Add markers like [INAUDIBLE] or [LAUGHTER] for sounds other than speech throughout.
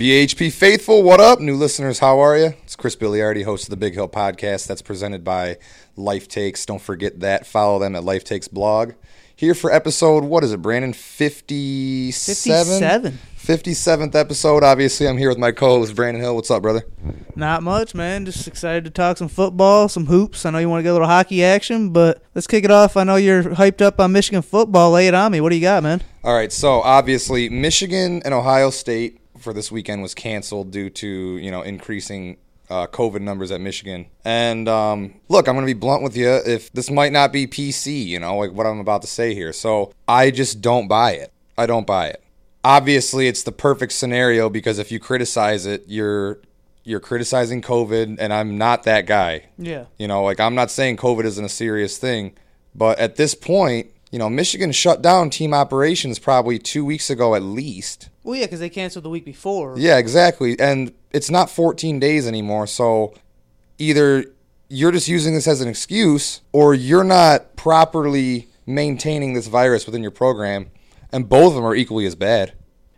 BHP faithful, what up? New listeners, how are you? It's Chris Biliardi, host of the Big Hill Podcast. That's presented by Life Takes. Don't forget that. Follow them at Life Takes blog. Here for episode, what is it, Brandon? 57? 57. 57th episode. Obviously, I'm here with my co host, Brandon Hill. What's up, brother? Not much, man. Just excited to talk some football, some hoops. I know you want to get a little hockey action, but let's kick it off. I know you're hyped up on Michigan football. Lay it on me. What do you got, man? All right, so obviously, Michigan and Ohio State for this weekend was canceled due to you know increasing uh, COVID numbers at Michigan. And um, look, I'm going to be blunt with you. If this might not be PC, you know, like what I'm about to say here, so I just don't buy it. I don't buy it. Obviously, it's the perfect scenario because if you criticize it, you're you're criticizing COVID, and I'm not that guy. Yeah. You know, like I'm not saying COVID isn't a serious thing, but at this point, you know, Michigan shut down team operations probably two weeks ago at least. Well, yeah, because they canceled the week before. Yeah, exactly. And it's not 14 days anymore. So either you're just using this as an excuse or you're not properly maintaining this virus within your program. And both of them are equally as bad.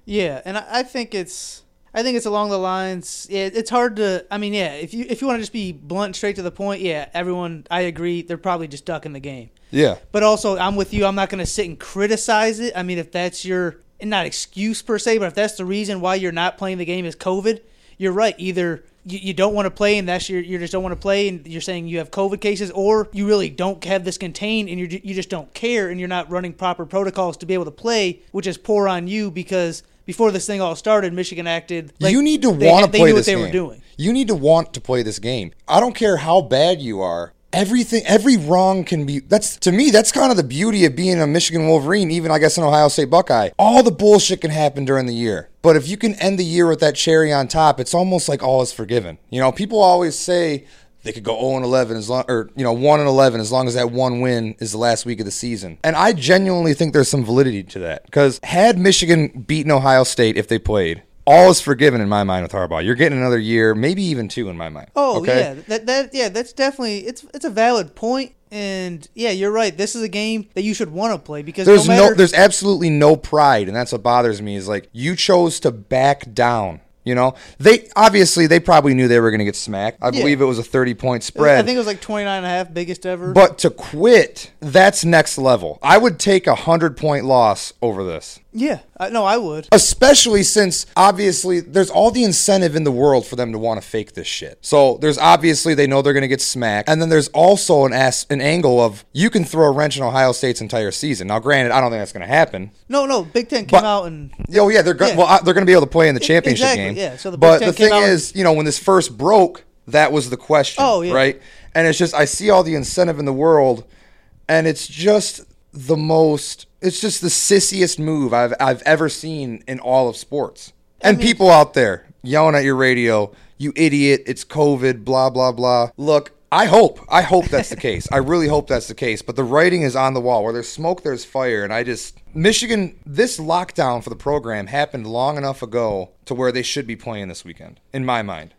Yeah, and I, think it's I think it's along the lines. Yeah, it's hard to. I mean, yeah, if you if you want to just be blunt, straight to the point, yeah, everyone. I agree. They're probably just ducking the game. Yeah. But also, I'm with you. I'm not going to sit and criticize it. I mean, if that's your not excuse per se, but if that's the reason why you're not playing the game is COVID, you're right. Either you, you don't want to play and that's your you just don't want to play and you're saying you have COVID cases, or you really don't have this contained and you you just don't care and you're not running proper protocols to be able to play, which is poor on you because before this thing all started, Michigan acted like you need to they, want to play knew this what they game. were doing. You need to want to play this game. I don't care how bad you are. Everything, every wrong can be. That's to me. That's kind of the beauty of being a Michigan Wolverine. Even I guess an Ohio State Buckeye. All the bullshit can happen during the year, but if you can end the year with that cherry on top, it's almost like all is forgiven. You know, people always say they could go 0 and 11 as long, or you know, 1 and 11 as long as that one win is the last week of the season. And I genuinely think there's some validity to that because had Michigan beaten Ohio State if they played, all is forgiven in my mind with Harbaugh. You're getting another year, maybe even two in my mind. Oh okay? yeah, that that yeah, that's definitely it's it's a valid point, and yeah, you're right. This is a game that you should want to play because There's no no, there's absolutely no pride, and that's what bothers me. Is like you chose to back down. You know, they obviously they probably knew they were going to get smacked. I Yeah. believe it was a 30 point spread. I think it was like 29 and a half, biggest ever. But to quit, that's next level. I would take a hundred point loss over this. Yeah, I, no, I would. Especially since obviously there's all the incentive in the world for them to want to fake this shit. So there's obviously they know they're going to get smacked, and then there's also an ass an angle of you can throw a wrench in Ohio State's entire season. Now, granted, I don't think that's going to happen. No, no, Big Ten came But- out and Oh yeah, they're go- Yeah. well, uh, they're going to be able to play in the championship exactly, game. yeah. So the Big but Ten the came thing is, you know, when this first broke, that was the question. Oh, yeah. right. And it's just I see all the incentive in the world, and it's just the most. It's just the sissiest move I've I've ever seen in all of sports. And people out there yelling at your radio, "You idiot! It's COVID!" Blah blah blah. Look. I hope. I hope that's the [LAUGHS] case. I really hope that's the case. But the writing is on the wall. Where there's smoke, there's fire. And I just Michigan, this lockdown for the program happened long enough ago to where they should be playing this weekend, in my mind.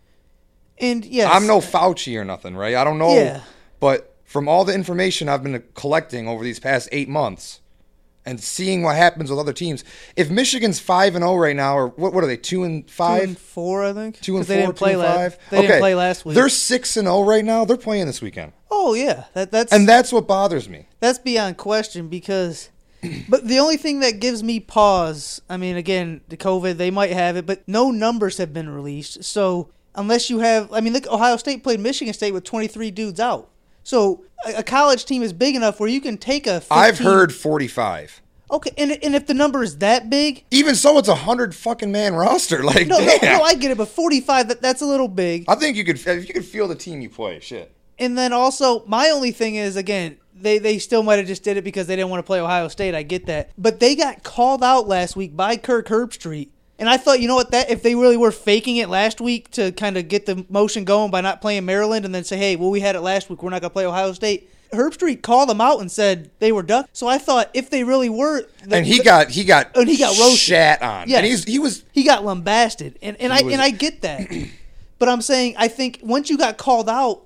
and yes, I'm no Fauci or nothing, right? I don't know. Yeah. But from all the information I've been collecting over these past eight months and seeing what happens with other teams, if Michigan's five and zero right now, or what? What are they? Two and two five. and four, I think. Two and four, they didn't play last. They okay. didn't play last week. They're six and zero right now. They're playing this weekend, oh yeah, that that's and that's what bothers me. that's beyond question because [CLEARS THROAT] but the only thing that gives me pause i mean again the covid they might have it but no numbers have been released so unless you have i mean look ohio state played michigan state with 23 dudes out so a, a college team is big enough where you can take a 15, I've heard forty-five. okay and, and if the number is that big Even so, it's a hundred fucking man roster. [LAUGHS] Like, no, no, no i get it but 45 that, that's a little big I think you could if you could feel the team you play. Shit. And then also, my only thing is again, they they still might have just did it because they didn't want to play Ohio State. I get that, but they got called out last week by Kirk Herbstreit, and I thought, you know what, that if they really were faking it last week to kind of get the motion going by not playing Maryland, and then say, hey, well, we had it last week, we're not gonna play Ohio State. Herbstreit called them out and said they were duck. So I thought if they really were, the- And he the- got he got And he got roasted. shat on. Yeah, And he's he was he got lambasted, and and I was- and I get that, [CLEARS THROAT] but I'm saying I think once you got called out,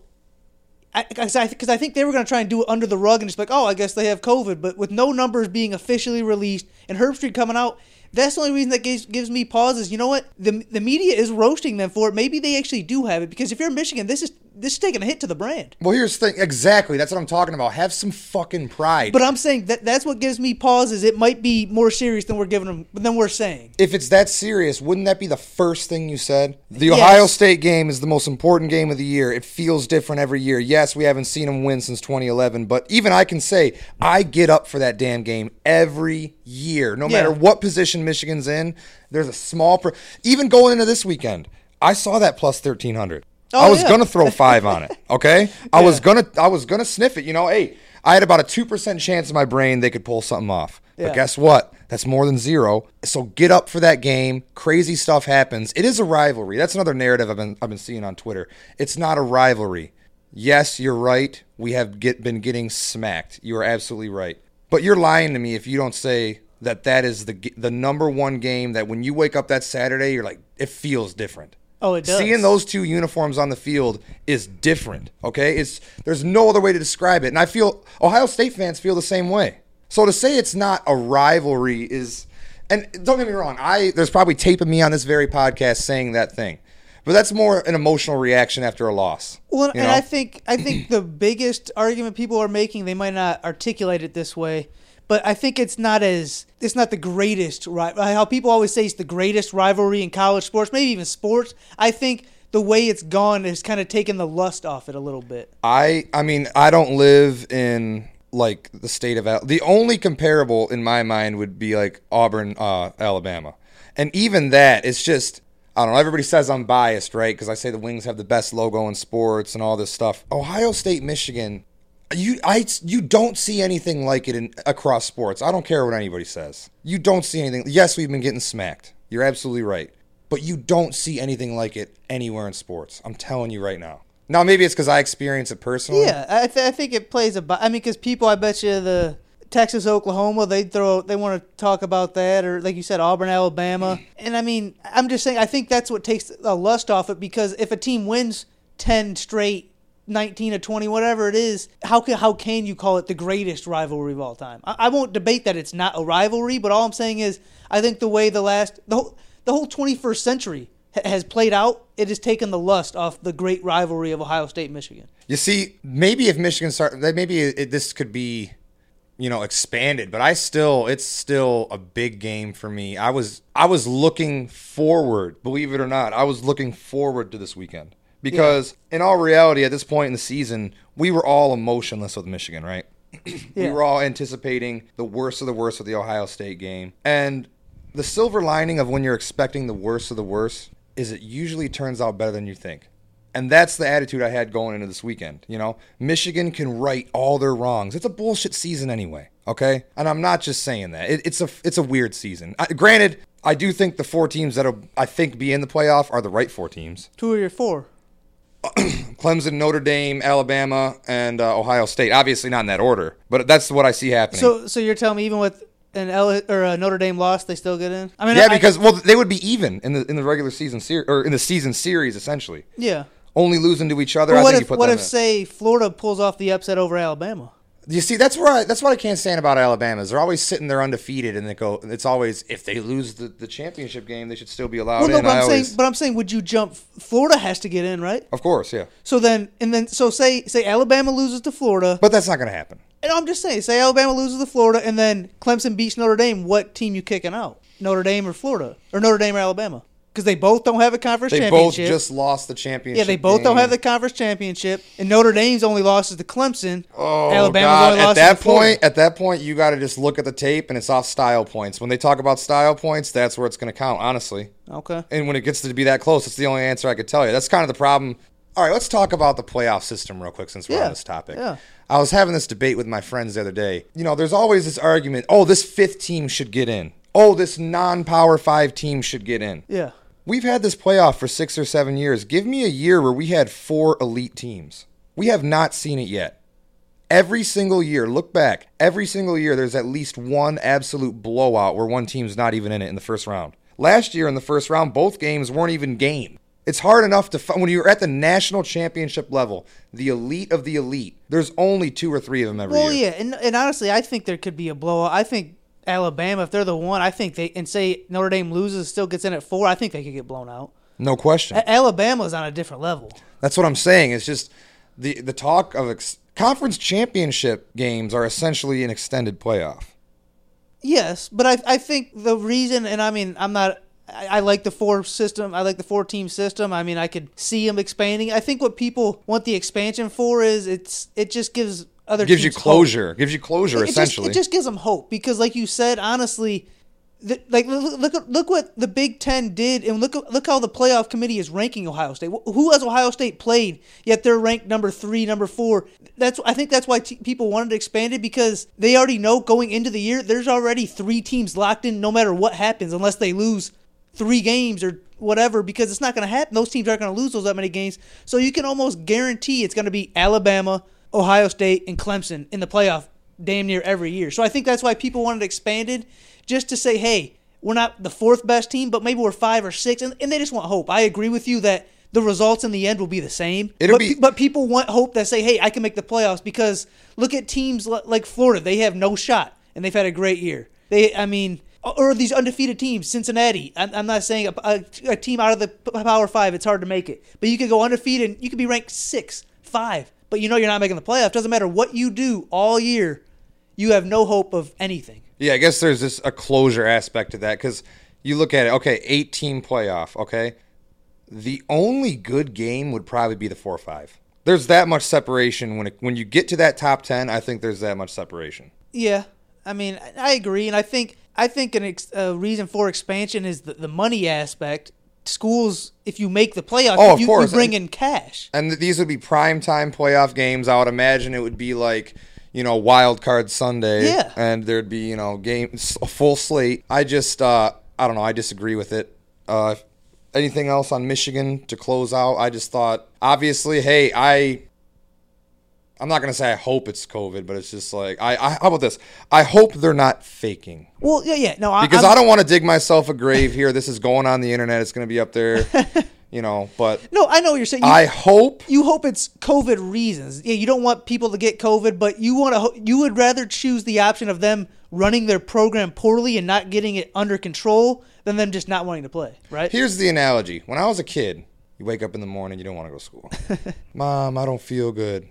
because I, because I think they were going to try and do it under the rug and just be like, oh, I guess they have COVID, but with no numbers being officially released and Herbstreit coming out, That's the only reason that gives, gives me pause is you know what the the media is roasting them for it. Maybe they actually do have it because if you're in Michigan, this is this is taking a hit to the brand. Well, here's the thing. Exactly. That's what I'm talking about. Have some fucking pride. But I'm saying that that's what gives me pause is it might be more serious than we're giving them than we're saying. if it's that serious, wouldn't that be the first thing you said? The Yes. Ohio State game is the most important game of the year. It feels different every year. Yes, we haven't seen them win since 2011, but even I can say I get up for that damn game every year. No matter what position Michigan's in, there's a small per- even going into this weekend. I saw that plus 1300. Oh, I was yeah. going to throw 5 on it, [LAUGHS] okay? I was going to I was to sniff it, you know, hey, I had about a 2% chance in my brain they could pull something off. But guess what? That's more than zero. So get up for that game. Crazy stuff happens. It is a rivalry. That's another narrative I've been I've been seeing on Twitter. It's not a rivalry. Yes, you're right. We have get, been getting smacked. You are absolutely right. But you're lying to me if you don't say that that is the the number one game that when you wake up that Saturday, you're like it feels different. Oh, it does. Seeing those two uniforms on the field is different. Okay, it's there's no other way to describe it, and I feel Ohio State fans feel the same way. So to say it's not a rivalry is, and don't get me wrong, I there's probably tape of me on this very podcast saying that thing, but that's more an emotional reaction after a loss. Well, and know? I think I think the biggest argument people are making, they might not articulate it this way, but I think it's not as it's not the greatest ri- how people always say it's the greatest rivalry in college sports, maybe even sports. I think the way it's gone has kind of taken the lust off it a little bit. I I mean I don't live in like the state of Al- the only comparable in my mind would be like Auburn, uh, Alabama, and even that it's just I don't know. Everybody says I'm biased, right? Because I say the Wings have the best logo in sports and all this stuff. Ohio State, Michigan, you I you don't see anything like it in across sports. I don't care what anybody says. You don't see anything. Yes, we've been getting smacked. You're absolutely right. But you don't see anything like it anywhere in sports. I'm telling you right now. Now maybe it's because I experience it personally. Yeah, I, th- I think it plays a. I mean, because people, I bet you the Texas, Oklahoma, they throw, they want to talk about that, or like you said, Auburn, Alabama, and I mean, I'm just saying, I think that's what takes the lust off it because if a team wins ten straight, nineteen or twenty, whatever it is, how can how can you call it the greatest rivalry of all time? I, I won't debate that it's not a rivalry, but all I'm saying is, I think the way the last the whole the whole 21st century ha- has played out, it has taken the lust off the great rivalry of Ohio State, Michigan. You see, maybe if Michigan start, maybe it, this could be, you know, expanded. But I still, it's still a big game for me. I was, I was looking forward, believe it or not, I was looking forward to this weekend because, in all reality, at this point in the season, we were all emotionless with Michigan, right? [CLEARS THROAT] we were all anticipating the worst of the worst with the Ohio State game, and the silver lining of when you're expecting the worst of the worst is it usually turns out better than you think. And that's the attitude I had going into this weekend. You know, Michigan can right all their wrongs. It's a bullshit season anyway. Okay, and I'm not just saying that. It, it's a it's a weird season. I, granted, I do think the four teams that'll I think be in the playoff are the right four teams: Two of your four. [CLEARS THROAT] Clemson, Notre Dame, Alabama, and uh, Ohio State. Obviously not in that order, but that's what I see happening. So, so you're telling me even with an L or a Notre Dame loss, they still get in? I mean, yeah, I- because well, they would be even in the in the regular season series or in the season series essentially. yeah. Only losing to each other. But what think if you put what if say Florida pulls off the upset over Alabama? You see, that's where I, that's what I can't stand about Alabama is they're always sitting there undefeated, and they go. It's always if they lose the, the championship game, they should still be allowed Well, no, in. but I I'm always, saying, but I'm saying, would you jump? Florida has to get in, right? of course, yeah, So then, and then, so say say Alabama loses to Florida, but that's not going to happen. and I'm just saying, say Alabama loses to Florida, and then Clemson beats Notre Dame. What team you kicking out? Notre Dame or Florida, or Notre Dame or Alabama? Because they both don't have a conference championship. They both just lost the championship. yeah, they both don't have the conference championship, and Notre Dame's only loss is to Clemson. Oh God! At that point, at that point, you got to just look at the tape, and it's off style points. When they talk about style points, that's where it's going to count. Honestly, Okay. and when it gets to be that close, it's the only answer I could tell you. That's kind of the problem. All right, let's talk about the playoff system real quick since we're Yeah, on this topic. yeah. I was having this debate with my friends the other day. You know, there's always this argument, oh, this fifth team should get in. Oh, this non-power 5 team should get in. Yeah. We've had this playoff for 6 or 7 years. Give me a year where we had four elite teams. We have not seen it yet. Every single year, look back, every single year there's at least one absolute blowout where one team's not even in it in the first round. Last year in the first round, both games weren't even game. It's hard enough to find when you're at the national championship level, the elite of the elite. There's only two or three of them every Well, year. Well, yeah, and, and honestly, I think there could be a blowout. I think Alabama, if they're the one, I think they and say Notre Dame loses, still gets in at four. I think they could get blown out. No question. A- Alabama's on a different level. That's what I'm saying. It's just the the talk of ex- conference championship games are essentially an extended playoff. Yes, but I I think the reason, and I mean, I'm not. I, I like the four system. I like the four team system. I mean, I could see them expanding. I think what people want the expansion for is it's it just gives other Gives you teams hope. closure. Gives you closure It just- essentially. it just gives them hope because, like you said, honestly, the, like look, look look what the Big Ten did, and look look how the playoff committee is ranking Ohio State. Who has Ohio State played? Yet they're ranked number three, number four. That's I think that's why t- people wanted to expand it because they already know going into the year there's already three teams locked in, no matter what happens, unless they lose three games or whatever because it's not going to happen. Those teams aren't going to lose those that many games. So you can almost guarantee it's going to be Alabama, Ohio State, and Clemson in the playoff damn near every year. So I think that's why people wanted it expanded just to say, hey, we're not the fourth best team, but maybe we're five or six. And, and they just want hope. I agree with you that the results in the end will be the same. It'll but, be- but people want hope that say, hey, I can make the playoffs because look at teams like Florida. They have no shot, and they've had a great year. They, I mean, or these undefeated teams, Cincinnati. I'm, I'm not saying a, a, a team out of the Power Five, it's hard to make it. But you could go undefeated, and you could be ranked six, five, but you know you're not making the playoff. Doesn't matter what you do all year, you have no hope of anything. Yeah, I guess there's just a closure aspect to that because you look at it. Okay, 18 playoff. Okay, the only good game would probably be the four or five. There's that much separation when it, when you get to that top ten. I think there's that much separation. Yeah, I mean, I- I agree, and I think I think an ex, a reason for expansion is the, the money aspect. Schools, if you make the playoffs, Oh, of you, course. you bring in cash. And these would be prime time playoff games. I would imagine it would be like you know wild card Sunday. Yeah. and there'd be you know games a full slate. I just uh, I don't know. I disagree with it. Uh, anything else on Michigan to close out? I just thought obviously, hey, I I'm not gonna say I hope it's COVID, but it's just like I, I how about this? I hope they're not faking Well, yeah, yeah, no, I, because I'm, I don't want to dig myself a grave here. This is going on the internet. It's gonna be up there, [LAUGHS] you know. But No, I know what you're saying. You, I hope you hope it's COVID reasons. Yeah, you don't want people to get COVID, but you want to. ho- You would rather choose the option of them running their program poorly and not getting it under control than them just not wanting to play, right? Here's the analogy. When I was a kid, you wake up in the morning, you don't want to go to school. [LAUGHS] Mom, I don't feel good.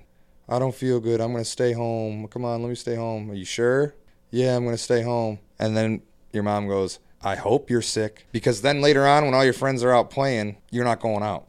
I don't feel good. I'm going to stay home. Come on, let me stay home. Are you sure? Yeah, I'm going to stay home. And then your mom goes, I hope you're sick. Because then later on, when all your friends are out playing, you're not going out.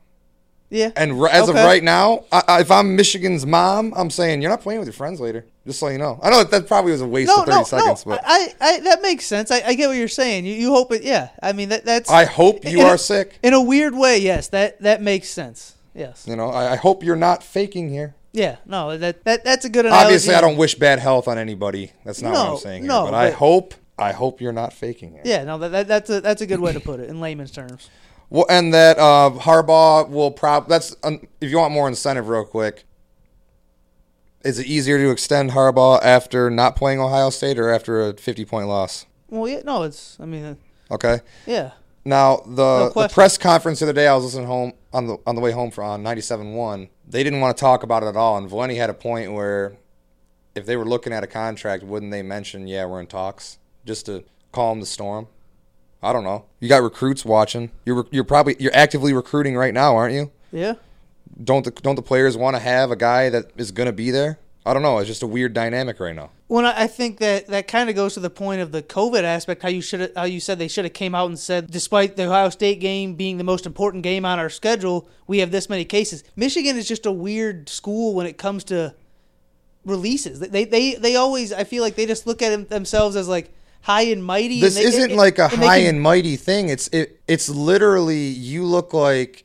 yeah. And r- as of right now, I, I, if I'm Michigan's mom, I'm saying you're not playing with your friends later. Just so you know. I know that, that probably was a waste no, of 30 no, seconds, no. but I, I, that makes sense. I, I get what you're saying. You, you hope it. Yeah. I mean, that that's. I hope you in a- are sick. In a weird way, yes. That that makes sense. Yes. You know, I, I hope you're not faking here. Yeah. No. That that that's a good analogy. Obviously, I don't wish bad health on anybody. That's not what I'm saying. no, here. But, I hope, I hope you're not faking it. Yeah. No. That, that that's a that's a good way to put it in layman's terms. [LAUGHS] Well, and that uh, Harbaugh will probably That's um, if you want more incentive, real quick. Is it easier to extend Harbaugh after not playing Ohio State or after a 50 point loss? Well, yeah. No. It's. I mean. Uh, Okay. yeah. Now the, the press conference the other day, I was listening home on the on the way home from on 97.1. They didn't want to talk about it at all, and Valenti had a point where if they were looking at a contract, wouldn't they mention, "Yeah, we're in talks," just to calm the storm? I don't know. You got recruits watching. You're you're probably you're actively recruiting right now, aren't you? Yeah. Don't the don't the players want to have a guy that is going to be there? I don't know. It's just a weird dynamic right now. Well, I I think that that kind of goes to the point of the COVID aspect. How you should, how you said they should have came out and said, despite the Ohio State game being the most important game on our schedule, we have this many cases. Michigan is just a weird school when it comes to releases. They they they always, I feel like they just look at themselves as like high and mighty. This and they- isn't and- like a and high can- and mighty thing. It's it it's literally you look like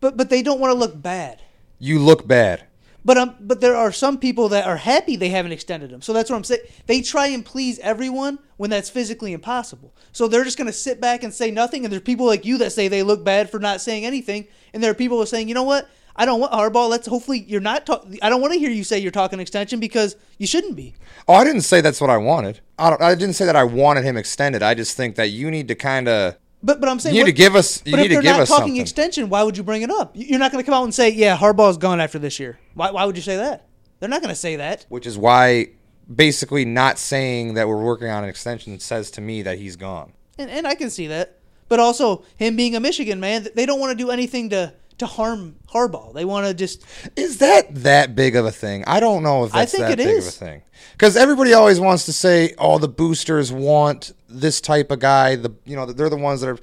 but but they don't want to look bad. you look bad. But um, but there are some people that are happy they haven't extended them. So that's what I'm saying. They try and please everyone when that's physically impossible. So they're just to sit back and say nothing. And there's people like you that say they look bad for not saying anything. And there are people who are saying, you know what? I don't want Harbaugh. Let's hopefully you're not. Talk- I don't want to hear you say you're talking extension because you shouldn't be. Oh, I didn't say that's what I wanted. I don't. I didn't say that I wanted him extended. I just think that you need to kind of. But but I'm saying You need what- to give us. You But need if to they're give not us talking something. extension, why would you bring it up? You're not going to come out and say, yeah, Harbaugh's gone after this year. Why, why would you say that? They're not going to say that. Which is why basically not saying that we're working on an extension says to me that he's gone. And, and I can see that. But also, him being a Michigan man, they don't want to do anything to, to harm Harbaugh. They want to just. Is that that big of a thing? I don't know if I that's think that it big is. of a thing. Because everybody always wants to say, "Oh, the boosters want this type of guy." The you know they're the ones that are.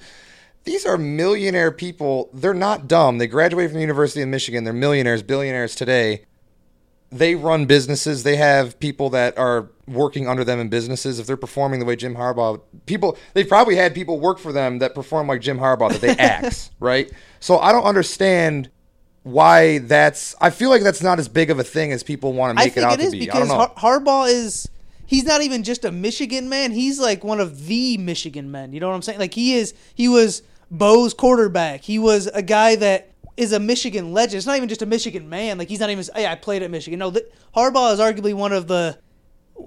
These are millionaire people. They're not dumb. They graduated from the University of Michigan. They're millionaires, billionaires today. They run businesses. They have people that are working under them in businesses. If they're performing the way Jim Harbaugh, people they've probably had people work for them that perform like Jim Harbaugh that they [LAUGHS] axe, right? So I don't understand why that's. I feel like that's not as big of a thing as people want to make it out it is to be. I don't because know. Har- Harbaugh is. He's not even just a Michigan man. He's like one of the Michigan men. You know what I'm saying? Like he is. He was Bo's quarterback. He was a guy that is a Michigan legend. It's not even just a Michigan man. Like he's not even. Hey, I played at Michigan. No, th- Harbaugh is arguably one of the.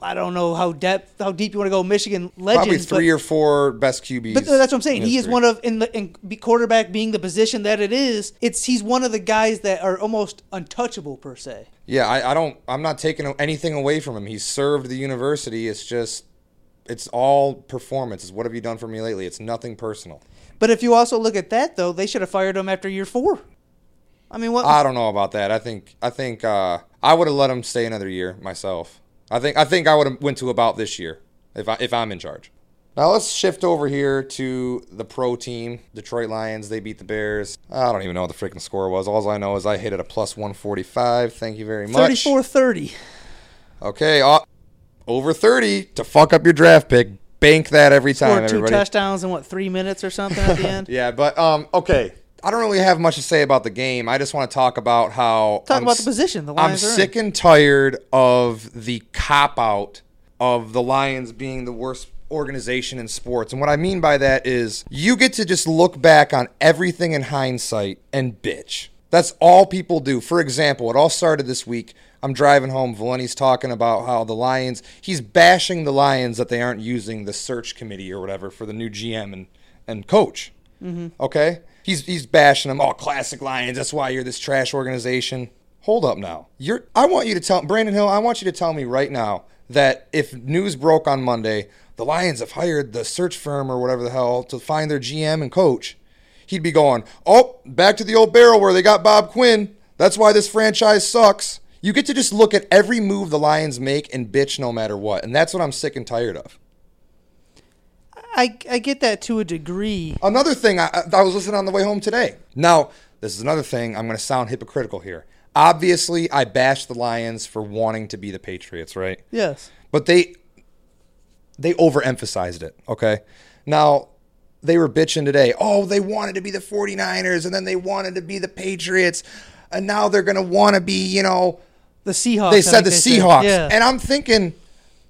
I don't know how depth, how deep you want to go. Michigan legends. Probably but- three or four best QBs. But that's what I'm saying. He is one of in the in quarterback being the position that it is. It's he's one of the guys that are almost untouchable per se. Yeah, I, I don't. I'm not taking anything away from him. He's served the university. It's just, it's all performance. It's what have you done for me lately? It's nothing personal. But if you also look at that though, they should have fired him after year four. I mean, what? I don't know about that. I think I think uh, I would have let him stay another year myself. I think I think I would have went to about this year if I if I'm in charge. Now let's shift over here to the pro team, Detroit Lions. They beat the Bears. I don't even know what the freaking score was. All I know is I hit it a plus 145. Thank you very much. 34-30. Okay, uh, over 30 to fuck up your draft pick. Bank that every time, Scored two everybody. touchdowns in what three minutes or something at the [LAUGHS] end. Yeah, but um, okay. I don't really have much to say about the game. I just want to talk about how Talk I'm about the position the Lions I'm are in. sick and tired of the cop out of the Lions being the worst organization in sports. And what I mean by that is you get to just look back on everything in hindsight and bitch. That's all people do. For example, it all started this week. I'm driving home. Valenti's talking about how the Lions, he's bashing the Lions that they aren't using the search committee or whatever for the new GM and, and coach. Mm-hmm. Okay? He's he's bashing them. Oh, classic Lions. That's why you're this trash organization. Hold up now. You're I want you to tell Brandon Hill, I want you to tell me right now that if news broke on Monday, the Lions have hired the search firm or whatever the hell to find their GM and coach, he'd be going, "Oh, back to the old barrel where they got Bob Quinn. That's why this franchise sucks." You get to just look at every move the Lions make and bitch no matter what. And that's what I'm sick and tired of. I I get that to a degree. Another thing, I, I was listening on the way home today. Now, this is another thing. I'm going to sound hypocritical here. Obviously, I bashed the Lions for wanting to be the Patriots, right? Yes. But they they overemphasized it, okay? Now, they were bitching today. Oh, they wanted to be the 49ers and then they wanted to be the Patriots. And now they're going to want to be, you know, The Seahawks. they said the they Seahawks, Yeah. and I'm thinking,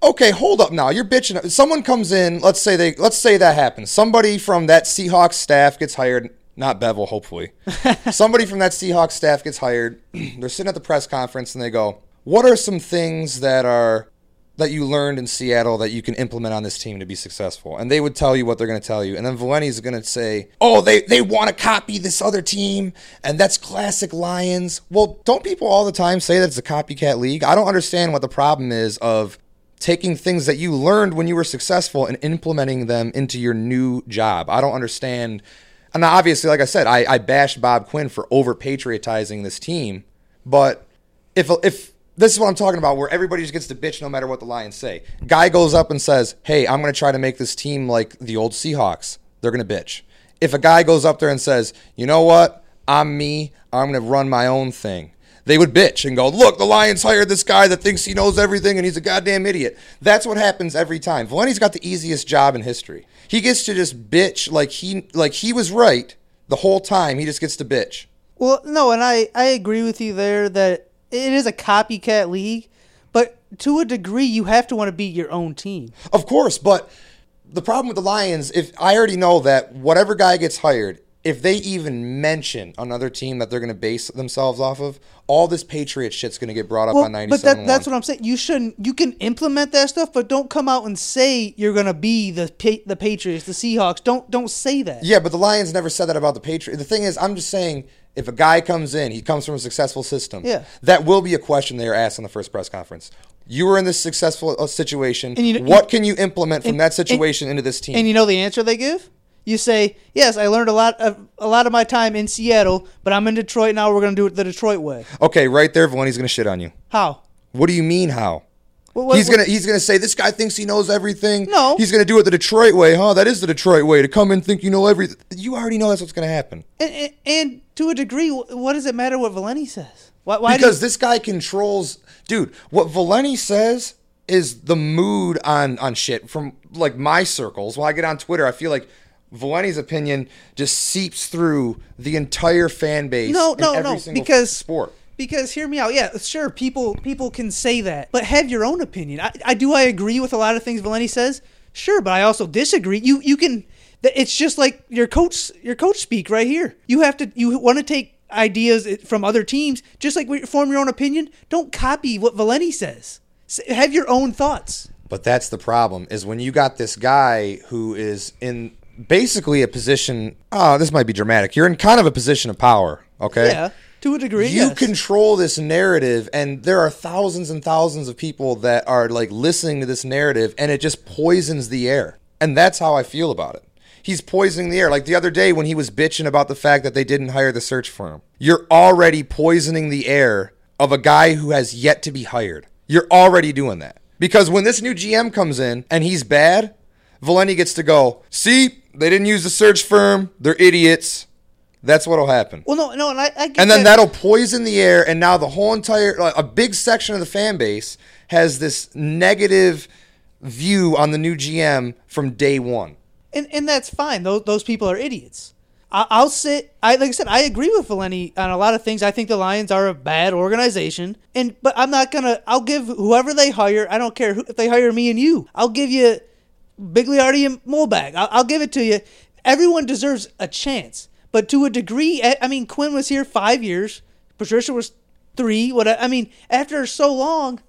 okay, hold up now. You're bitching. Someone comes in. Let's say they. Let's say that happens. Somebody from that Seahawks staff gets hired. Not Bevell, hopefully. [LAUGHS] Somebody from that Seahawks staff gets hired. [CLEARS THROAT] They're sitting at the press conference and they go, "What are some things that are that you learned in Seattle that you can implement on this team to be successful?" And they would tell you what they're going to tell you, and then Valenti's going to say, "Oh, they they want to copy this other team, and that's classic Lions." Well, don't people all the time say that it's a copycat league? I don't understand what the problem is of taking things that you learned when you were successful and implementing them into your new job. I don't understand. And obviously, like I said, I, I bashed Bob Quinn for over patriotizing this team. But if if this is what I'm talking about, where everybody just gets to bitch no matter what the Lions say. Guy goes up and says, "Hey, I'm going to try to make this team like the old Seahawks." They're going to bitch. If a guy goes up there and says, "You know what? I'm me. I'm going to run my own thing." They would bitch and go, "Look, the Lions hired this guy that thinks he knows everything and he's a goddamn idiot." That's what happens every time. Valenti's got the easiest job in history. He gets to just bitch like he like he was right the whole time. He just gets to bitch. Well, no, and I, I agree with you there that it is a copycat league, but to a degree, you have to want to beat your own team. Of course, but the problem with the Lions, if I already know that whatever guy gets hired, if they even mention another team that they're going to base themselves off of, all this Patriot shit's going to get brought up Well, on but 97 that, that's what I'm saying. You shouldn't. You can implement that stuff, but don't come out and say you're gonna be the Pa- the Patriots, the Seahawks. Don't don't say that. Yeah, but the Lions never said that about the Patriots. The thing is, I'm just saying, if a guy comes in, he comes from a successful system. Yeah. That will be a question they are asked on the first press conference. You were in this successful uh, situation. And you know- what can you implement from and- that situation into this team? And you know the answer they give? You say, "Yes, I learned a lot of a lot of my time in Seattle, but I'm in Detroit now. We're going to do it the Detroit way." okay, right there, Valenti's going to shit on you. How? What do you mean how? What- what- he's gonna he's gonna say this guy thinks he knows everything. No. he's gonna do it the Detroit way, huh? That is the Detroit way to come and think you know everything. You already know that's what's gonna happen And, and, and to a degree, what does it matter what Valenti says? Why? why because you- this guy controls, dude. What Valenti says is the mood on on shit from like my circles. When I get on Twitter, I feel like Valenti's opinion just seeps through the entire fan base. no, no, every no, because sport. Because hear me out. Yeah, sure. People people can say that, but have your own opinion. I, I do. I agree with a lot of things Valenti says. Sure, but I also disagree. You you can. It's just like your coach your coach speak right here. You have to. You want to take ideas from other teams, just like we form your own opinion. Don't copy what Valenti says. Have your own thoughts. But that's the problem is when you got this guy who is in basically a position. Oh, this might be dramatic. You're in kind of a position of power. Okay. Yeah, to a degree. You yes. control this narrative, and there are thousands and thousands of people that are like listening to this narrative, and it just poisons the air. And that's how I feel about it. He's poisoning the air. Like the other day when he was bitching about the fact that they didn't hire the search firm. You're already poisoning the air of a guy who has yet to be hired. You're already doing that. Because when this new GM comes in and he's bad, Valenti gets to go, see, they didn't use the search firm. They're idiots. That's what'll happen Well, no, no, and I, I get and then that. that'll poison the air and now the whole entire like, a big section of the fan base has this negative view on the new gm from day one and and that's fine. Those those people are idiots. I, I'll sit. I like I said. I agree with Valenti on a lot of things. I think the Lions are a bad organization, and but I'm not gonna. I'll give whoever they hire. I don't care who, if they hire me and you. I'll give you Bigliardi and Mulbag. I'll, I'll give it to you. Everyone deserves a chance, but to a degree. I I mean, Quinn was here five years. Patricia was three. What I I mean, after so long,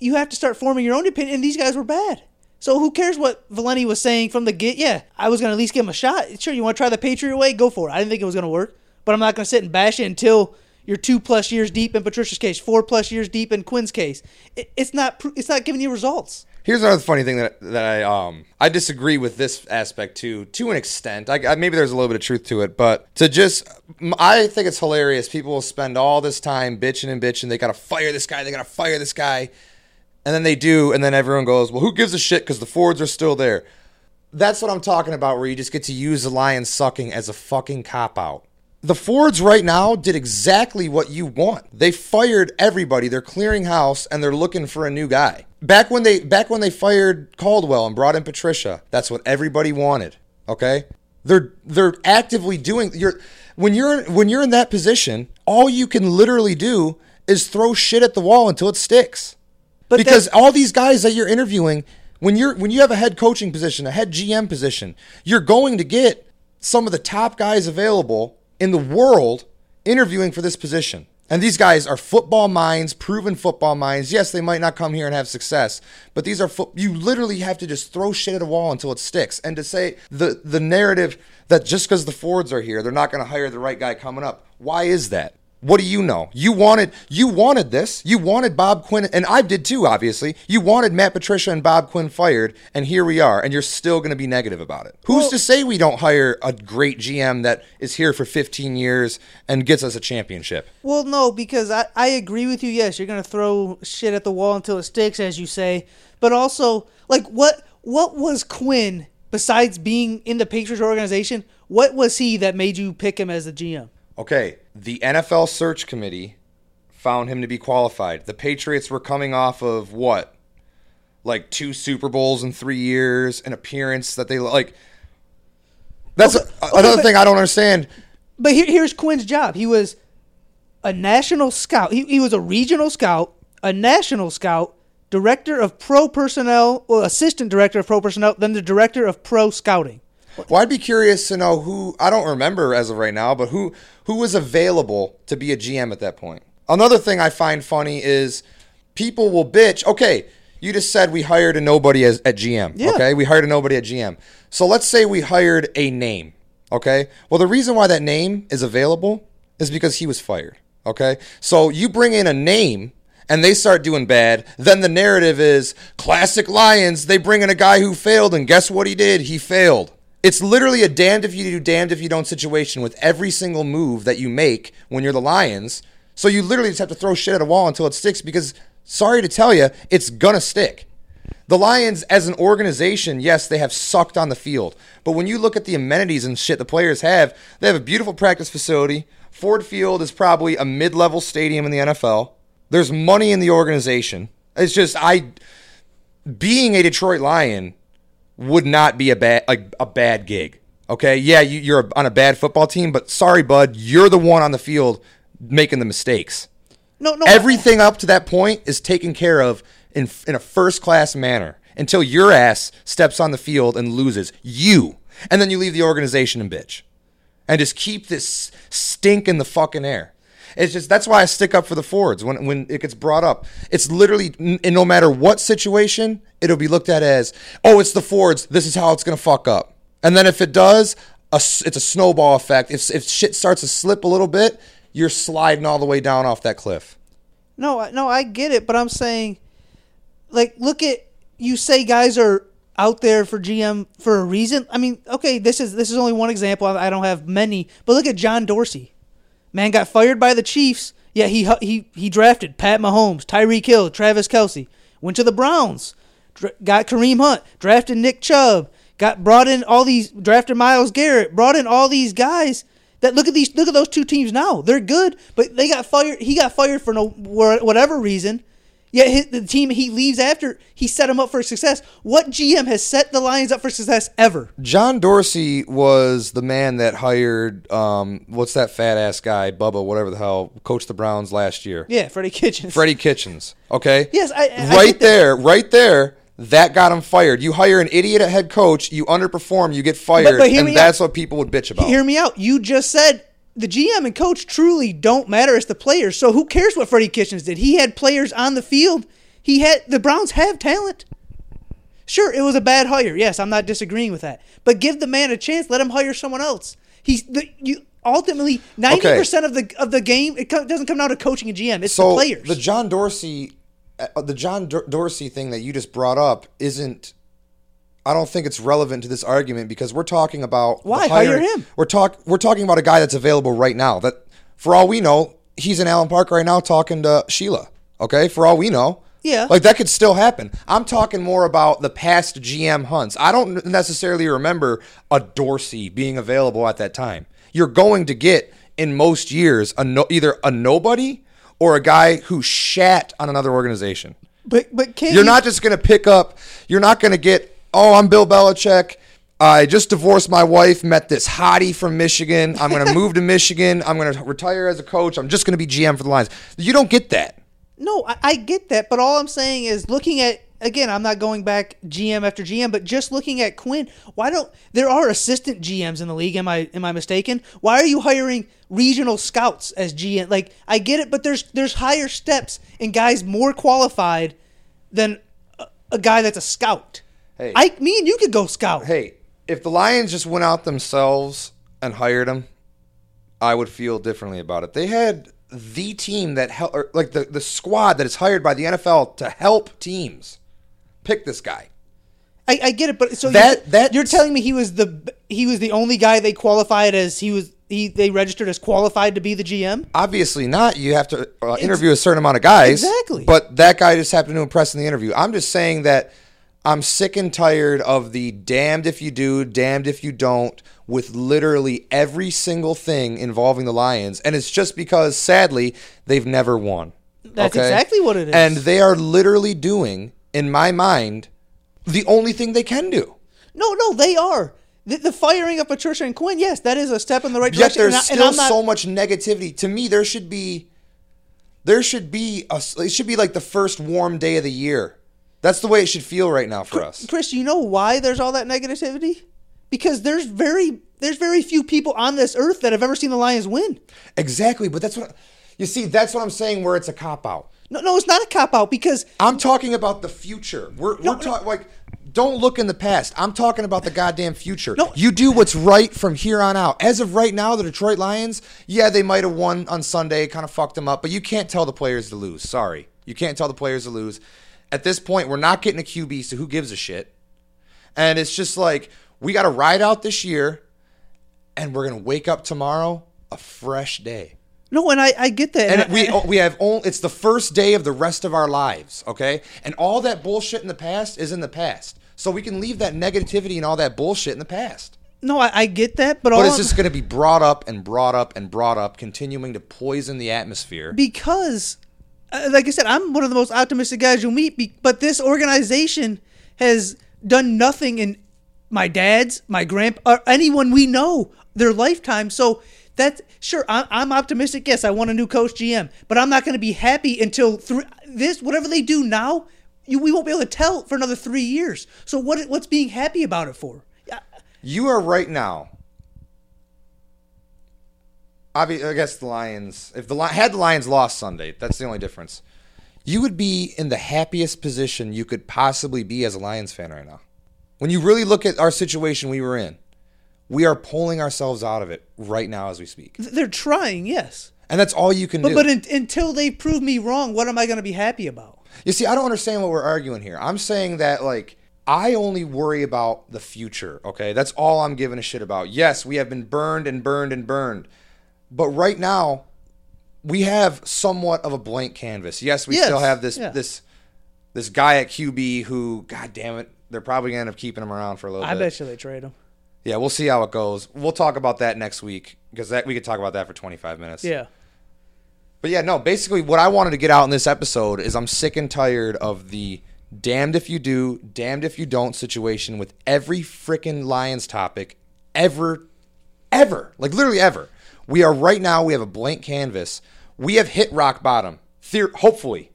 you have to start forming your own opinion. And these guys were bad. So who cares what Valenti was saying from the get? Yeah, I was going to at least give him a shot. Sure, you want to try the Patriot way? Go for it. I didn't think it was going to work, but I'm not to sit and bash it until you're two plus years deep in Patricia's case, four plus years deep in Quinn's case. It, it's not. It's not giving you results. here's another funny thing that, that i um i disagree with this aspect too to an extent I, I maybe there's a little bit of truth to it but to just i think it's hilarious people will spend all this time bitching and bitching they gotta fire this guy they gotta fire this guy and then they do, and then everyone goes, "Well, who gives a shit?" Because the Fords are still there. That's what I'm talking about. Where you just get to use the Lions sucking as a fucking cop out. The Fords right now did exactly what you want. They fired everybody. They're clearing house and they're looking for a new guy. Back when they back when they fired Caldwell and brought in Patricia, that's what everybody wanted. Okay? They're they're actively doing you're when you're when you're in that position, all you can literally do is throw shit at the wall until it sticks But because that- all these guys that you're interviewing when you're when you have a head coaching position a head gm position you're going to get some of the top guys available in the world interviewing for this position. And these guys are football minds proven football minds. Yes they might not come here and have success but these are foot you literally have to just throw shit at a wall until it sticks. And to say the the narrative that just because the fords are here they're not going to hire the right guy coming up why is that what do you know? You wanted you wanted this. You wanted Bob Quinn and I did too, obviously. You wanted Matt Patricia and Bob Quinn fired, and here we are, and you're still gonna be negative about it. Who's Well- to say we don't hire a great GM that is here for 15 years and gets us a championship? Well, no, because I, I agree with you. Yes, you're gonna throw shit at the wall until it sticks, as you say. But also, like, what what was Quinn besides being in the Patriots organization? What was he that made you pick him as the GM? Okay, the NFL search committee found him to be qualified. The Patriots were coming off of what? Like two Super Bowls in 3 years, an appearance that they like That's Okay, a- okay, another but- thing I don't understand. But here, here's Quinn's job. He was a national scout. He, he was a regional scout, a national scout, director of pro personnel, well, assistant director of pro personnel, then the director of pro scouting. Well, I'd be curious to know who I don't remember as of right now, but who who was available to be a GM at that point. Another thing I find funny is people will bitch. Okay, you just said we hired a nobody as at GM. Yeah. Okay, we hired a nobody at GM. So let's say we hired a name. Okay, well the reason why that name is available is because he was fired. Okay, so you bring in a name and they start doing bad, then the narrative is classic Lions. They bring in a guy who failed, and guess what he did? He failed. It's literally a damned if you do, damned if you don't situation with every single move that you make when you're the Lions. So you literally just have to throw shit at a wall until it sticks because, sorry to tell you, it's gonna stick. The Lions, as an organization, yes, they have sucked on the field. But when you look at the amenities and shit the players have, they have a beautiful practice facility. Ford Field is probably a mid level stadium in the NFL. There's money in the organization. It's just, I, being a Detroit Lion would not be a bad, like, a bad gig. Okay. Yeah, you, you're on a bad football team, but sorry, bud, you're the one on the field making the mistakes. No, no. Everything up to that point is taken care of in in a first class manner until your ass steps on the field and loses you, and then you leave the organization and bitch, and just keep this stink in the fucking air. It's just that's why I stick up for the Fords when when it gets brought up. It's literally n- no matter what situation, it'll be looked at as oh, it's the Fords. This is how it's gonna fuck up, and then if it does, a it's a snowball effect. If if shit starts to slip a little bit, you're sliding all the way down off that cliff. No, no, I get it, but I'm saying, like, look at you say guys are out there for GM for a reason. I mean, okay, this is this is only one example. I don't have many, but look at John Dorsey. Man got fired by the Chiefs. Yeah, he he he drafted Pat Mahomes, Tyreek Hill, Travis Kelce. Went to the Browns, dra- got Kareem Hunt, drafted Nick Chubb, got brought in all these drafted Myles Garrett, brought in all these guys. That look at these look at those two teams now. They're good, but they got fired. He got fired for no whatever reason. Yet his, the team he leaves after he set him up for success. What GM has set the Lions up for success ever? John Dorsey was the man that hired um, what's that fat ass guy, Bubba, whatever the hell, coached the Browns last year. Yeah, Freddie Kitchens. Freddie Kitchens. Okay. Yes, I- I right there, right there. That got him fired. You hire an idiot at head coach, you underperform, you get fired, but hear and that's what people would bitch about. Hear me out. You just said the GM and coach truly don't matter. It's the players. So who cares what Freddie Kitchens did? He had players on the field. He had the Browns have talent. Sure, it was a bad hire. Yes, I'm not disagreeing with that. But give the man a chance. Let him hire someone else. He's the you ultimately ninety percent of the of the game. It co- doesn't come down to coaching and GM. It's so the players. the John Dorsey, uh, the John Dor- Dorsey thing that you just brought up isn't. I don't think it's relevant to this argument because we're talking about Why? Hire him. We're talk we're talking about a guy that's available right now. That for all we know, he's in Allen Park right now talking to Sheila. Okay, for all we know. Yeah. Like that could still happen. I'm talking more about the past GM hunts. I don't necessarily remember a Dorsey being available at that time. You're going to get in most years a no, either a nobody or a guy who shat on another organization. but but You're you- not just going to pick up. You're not going to get. Oh, I'm Bill Belichick. I just divorced my wife. Met this hottie from Michigan. I'm going [LAUGHS] to move to Michigan. I'm going to retire as a coach. I'm just going to be GM for the Lions. You don't get that. No, I, I get that, but all I'm saying is looking at again. I'm not going back GM after GM, but just looking at Quinn. Why don't there are assistant GMs in the league? Am I am I mistaken? Why are you hiring regional scouts as GM? Like I get it, but there's there's higher steps and guys more qualified than a, a guy that's a scout. Hey. I me and you could go scout. Hey, if the Lions just went out themselves and hired him, I would feel differently about it. They had the team that help, or like the, the squad that is hired by the NFL to help teams pick this guy. I, I get it, but so That- you're, that- you're telling me he was the he was the only guy they qualified as he was he they registered as qualified to be the GM. Obviously not. You have to uh, interview a certain amount of guys. Exactly. But that guy just happened to impress in the interview. I'm just saying that I'm sick and tired of the damned if you do, damned if you don't, with literally every single thing involving the Lions. And it's just because, sadly, they've never won. That's exactly what it is. And they are literally doing, in my mind, the only thing they can do. No, no, they are. The, the firing of Patricia and Quinn, yes, that is a step in the right Yet direction. Yet there's and I- still I'm not- so much negativity. To me, there should be, there should be a. It should be like the first warm day of the year. That's the way it should feel right now for us. Chris, you know why there's all that negativity? Because there's very there's very few people on this earth that have ever seen the Lions win. Exactly, but that's what you see. That's what I'm saying. Where it's a cop out. No, no, it's not a cop out because I'm talking about the future. We're No, we're no. talking like. Don't look in the past. I'm talking about the goddamn future. No. You do what's right from here on out. As of right now, the Detroit Lions, yeah, they might have won on Sunday, kind of fucked them up, but you can't tell the players to lose. Sorry. You can't tell the players to lose. At this point, we're not getting a QB, so who gives a shit? And it's just like we got to ride out this year, and we're gonna wake up tomorrow a fresh day. No, and I, I get that. And we I- we oh, have only it's the first day of the rest of our lives, okay? And all that bullshit in the past is in the past. So we can leave that negativity and all that bullshit in the past. no, I, I get that, but, all But it's I'm- just going to be brought up and brought up and brought up, continuing to poison the atmosphere. because, Uh, like I said, I'm one of the most optimistic guys you'll meet. But this organization has done nothing in my dad's, my grandpa, or anyone we know their lifetime. So that's sure. I'm, I'm optimistic. Yes, I want a new coach, GM, but I'm not going to be happy until three, this whatever they do now. You, we won't be able to tell for another three years. So what? What's being happy about it for? You are right now. Obvi- I guess the Lions. If the Li- had the Lions lost Sunday, that's the only difference. You would be in the happiest position you could possibly be as a Lions fan right now. When you really look at our situation we were in, we are pulling ourselves out of it right now as we speak, They're trying, yes, and that's all you can but do. but in, until they prove me wrong, what am I going to be happy about? You see, I don't understand what we're arguing here. I'm saying that like I only worry about the future, okay? That's all I'm giving a shit about. Yes, we have been burned and burned and burned. But right now, we have somewhat of a blank canvas. Yes, we Yes, still have this yeah. this this guy at QB who, god damn it, they're probably gonna end up keeping him around for a little I bit. bet you they trade him. Yeah, we'll see how it goes. We'll talk about that next week because that we could talk about that for 25 minutes. Yeah. But yeah, no, basically what I wanted to get out in this episode is I'm sick and tired of the damned if you do, damned if you don't situation with every freaking Lions topic ever, ever, like literally ever. We are right now, we have a blank canvas. We have hit rock bottom. Theor- hopefully.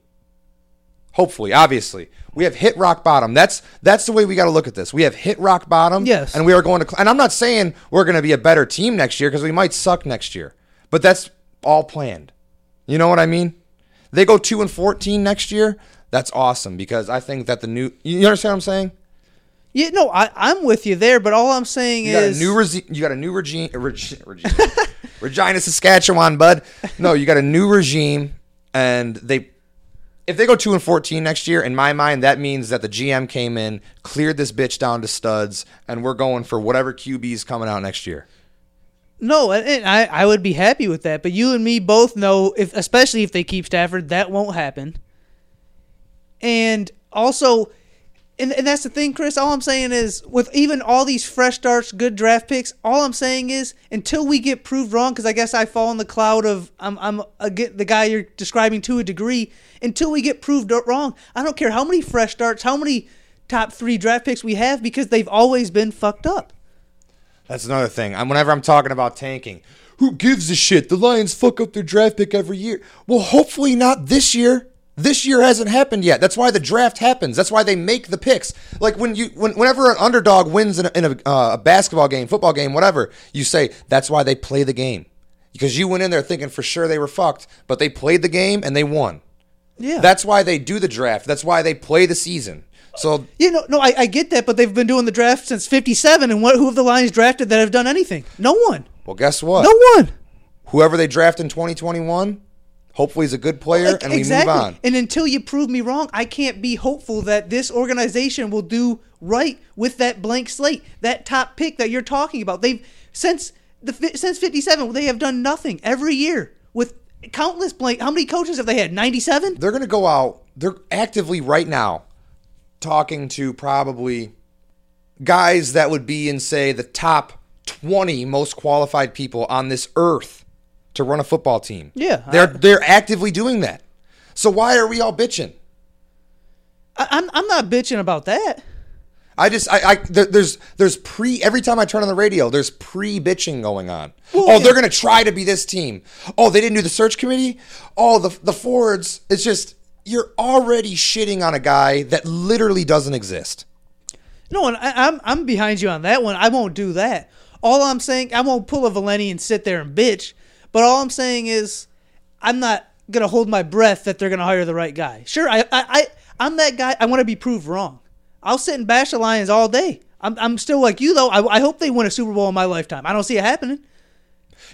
Hopefully, obviously. We have hit rock bottom. That's that's the way we got to look at this. We have hit rock bottom. Yes. And we are going to. cl- And I'm not saying we're going to be a better team next year because we might suck next year, but that's all planned. You know what I mean? They go two and fourteen next year. That's awesome because I think that the new. You understand what I'm saying? Yeah, no, I, I'm with you there, but all I'm saying You got a is new regime. You got a new regime. Uh, Reg- [LAUGHS] regime. Regina, Saskatchewan, bud. No, you got a new regime, and they. If they go two and fourteen next year, in my mind, that means that the GM came in, cleared this bitch down to studs, and we're going for whatever QB's coming out next year. no, and I, I would be happy with that. But you and me both know, if especially if they keep Stafford, that won't happen. And also, and, and that's the thing, Chris. All I'm saying is, with even all these fresh starts, good draft picks, all I'm saying is, until we get proved wrong, because I guess I fall in the cloud of I'm I'm a, the guy you're describing to a degree. Until we get proved wrong, I don't care how many fresh starts, how many top three draft picks we have, because they've always been fucked up. That's another thing. I'm whenever I'm talking about tanking, who gives a shit? The Lions fuck up their draft pick every year. Well, hopefully not this year. This year hasn't happened yet. That's why the draft happens. That's why they make the picks. Like when you, when, whenever an underdog wins in a, in a, uh, a basketball game, football game, whatever, you say that's why they play the game because you went in there thinking for sure they were fucked, but they played the game and they won. Yeah, That's why they do the draft. That's why they play the season. So You know, no, I, I get that, but they've been doing the draft since '57, and what? Who have the Lions drafted that have done anything? No one. well, guess what? No one. Whoever they draft in 2021, hopefully he's a good player, Like, and we exactly. move on. And until you prove me wrong, I can't be hopeful that this organization will do right with that blank slate, that top pick that you're talking about. They've since the since '57, they have done nothing every year with countless blank. How many coaches have they had? '97. they're going to go out. They're actively right now talking to probably guys that would be in, say, the top 20 most qualified people on this earth to run a football team. Yeah, They're, I- they're actively doing that. So why are we all bitching? I, I'm I'm not bitching about that. I just I, I there, there's there's pre every time I turn on the radio there's pre bitching going on. Well, oh, yeah. they're gonna try to be this team. Oh, they didn't do the search committee. Oh, the the forwards. It's just you're already shitting on a guy that literally doesn't exist. No, and I, I'm I'm behind you on that one. I won't do that. All I'm saying, I won't pull a Valenti and sit there and bitch. But all I'm saying is, I'm not gonna hold my breath that they're gonna hire the right guy. Sure, I I, I I'm that guy. I want to be proved wrong. I'll sit and bash the Lions all day. I'm I'm still like you though. I, I hope they win a Super Bowl in my lifetime. I don't see it happening.